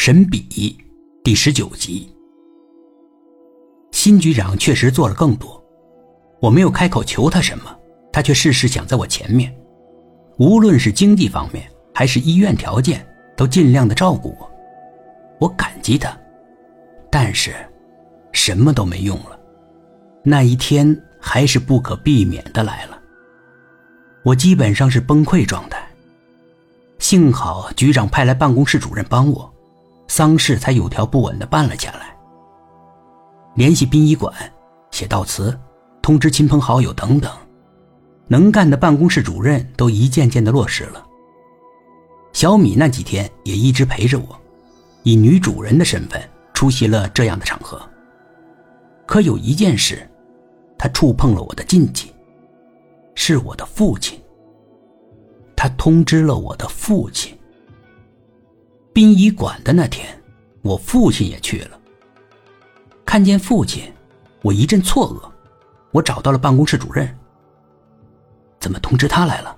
神笔第十九集。新局长确实做了更多，我没有开口求他什么，他却事事想在我前面，无论是经济方面还是医院条件，都尽量的照顾我。我感激他，但是什么都没用了。那一天还是不可避免的来了，我基本上是崩溃状态。幸好局长派来办公室主任帮我，丧事才有条不紊的办了下来。联系殡仪馆，写悼词，通知亲朋好友等等，能干的办公室主任都一件件的落实了。小米那几天也一直陪着我，以女主人的身份出席了这样的场合。可有一件事，他触碰了我的禁忌，是我的父亲。他通知了我的父亲。殡仪馆的那天，我父亲也去了。看见父亲，我一阵错愕。我找到了。办公室主任。怎么通知他来了？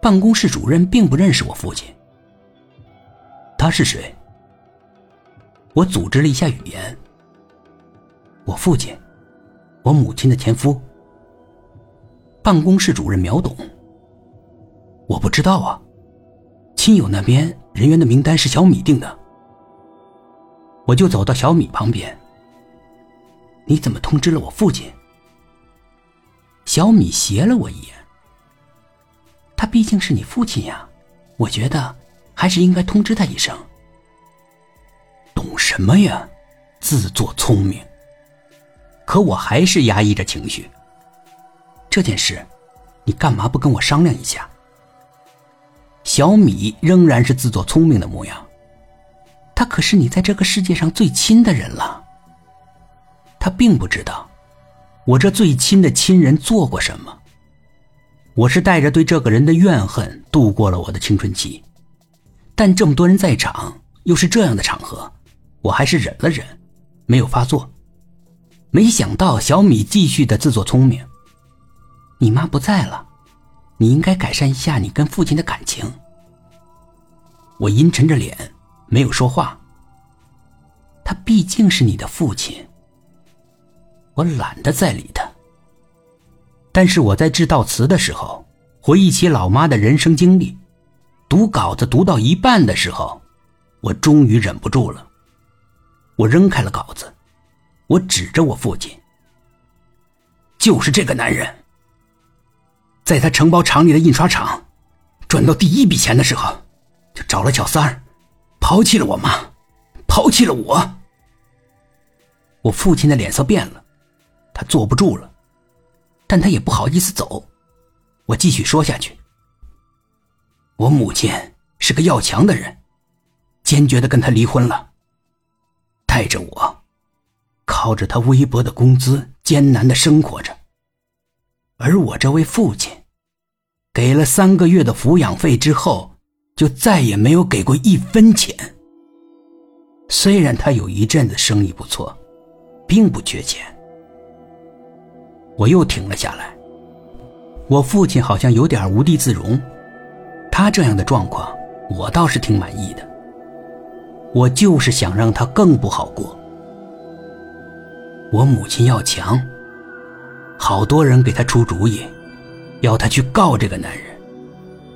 办公室主任并不认识我父亲。他是谁？我组织了。一下语言。我父亲，我母亲的前夫。办公室主任秒懂。我不知道啊，亲友那边人员的名单是小米定的。我就走到小米旁边。你怎么通知了我父亲？小米斜了我一眼。他毕竟是你父亲呀，我觉得还是应该通知他一声。懂什么呀，自作聪明。可我还是压抑着情绪。这件事，你干嘛不跟我商量一下？小米仍然是自作聪明的模样。他可是你在这个世界上最亲的人了。他并不知道，我这最亲的亲人做过什么。我是带着对这个人的怨恨度过了我的青春期，但这么多人在场，又是这样的场合，我还是忍了忍，没有发作。没想到小米继续的自作聪明。你妈不在了，你应该改善一下你跟父亲的感情。我阴沉着脸，没有说话。他毕竟是你的父亲，我懒得再理他。但是我在致悼词的时候，回忆起老妈的人生经历，读稿子读到一半的时候，我终于忍不住了。我扔开了稿子，我指着我父亲，就是这个男人。在他承包厂里的印刷厂，赚到第一笔钱的时候，就找了小三儿，抛弃了我妈，抛弃了我。我父亲的脸色变了，他坐不住了，但他也不好意思走。我继续说下去。我母亲是个要强的人，坚决的跟他离婚了，带着我，靠着他微薄的工资艰难的生活着。而我这位父亲，给了三个月的抚养费之后，就再也没有给过一分钱。虽然他有一阵子生意不错，并不缺钱。我又停了下来。我父亲好像有点无地自容，他这样的状况，我倒是挺满意的。我就是想让他更不好过。我母亲要强。好多人给他出主意，要他去告这个男人。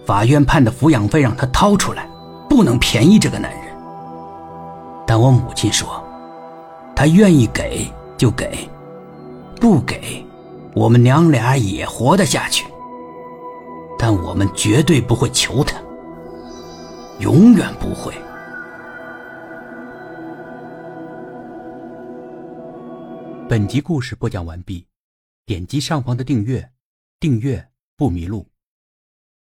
法院判的抚养费让他掏出来，不能便宜这个男人。但我母亲说，他愿意给就给，不给，我们娘俩也活得下去。但我们绝对不会求他，永远不会。本集故事播讲完毕。点击上方的订阅，订阅不迷路。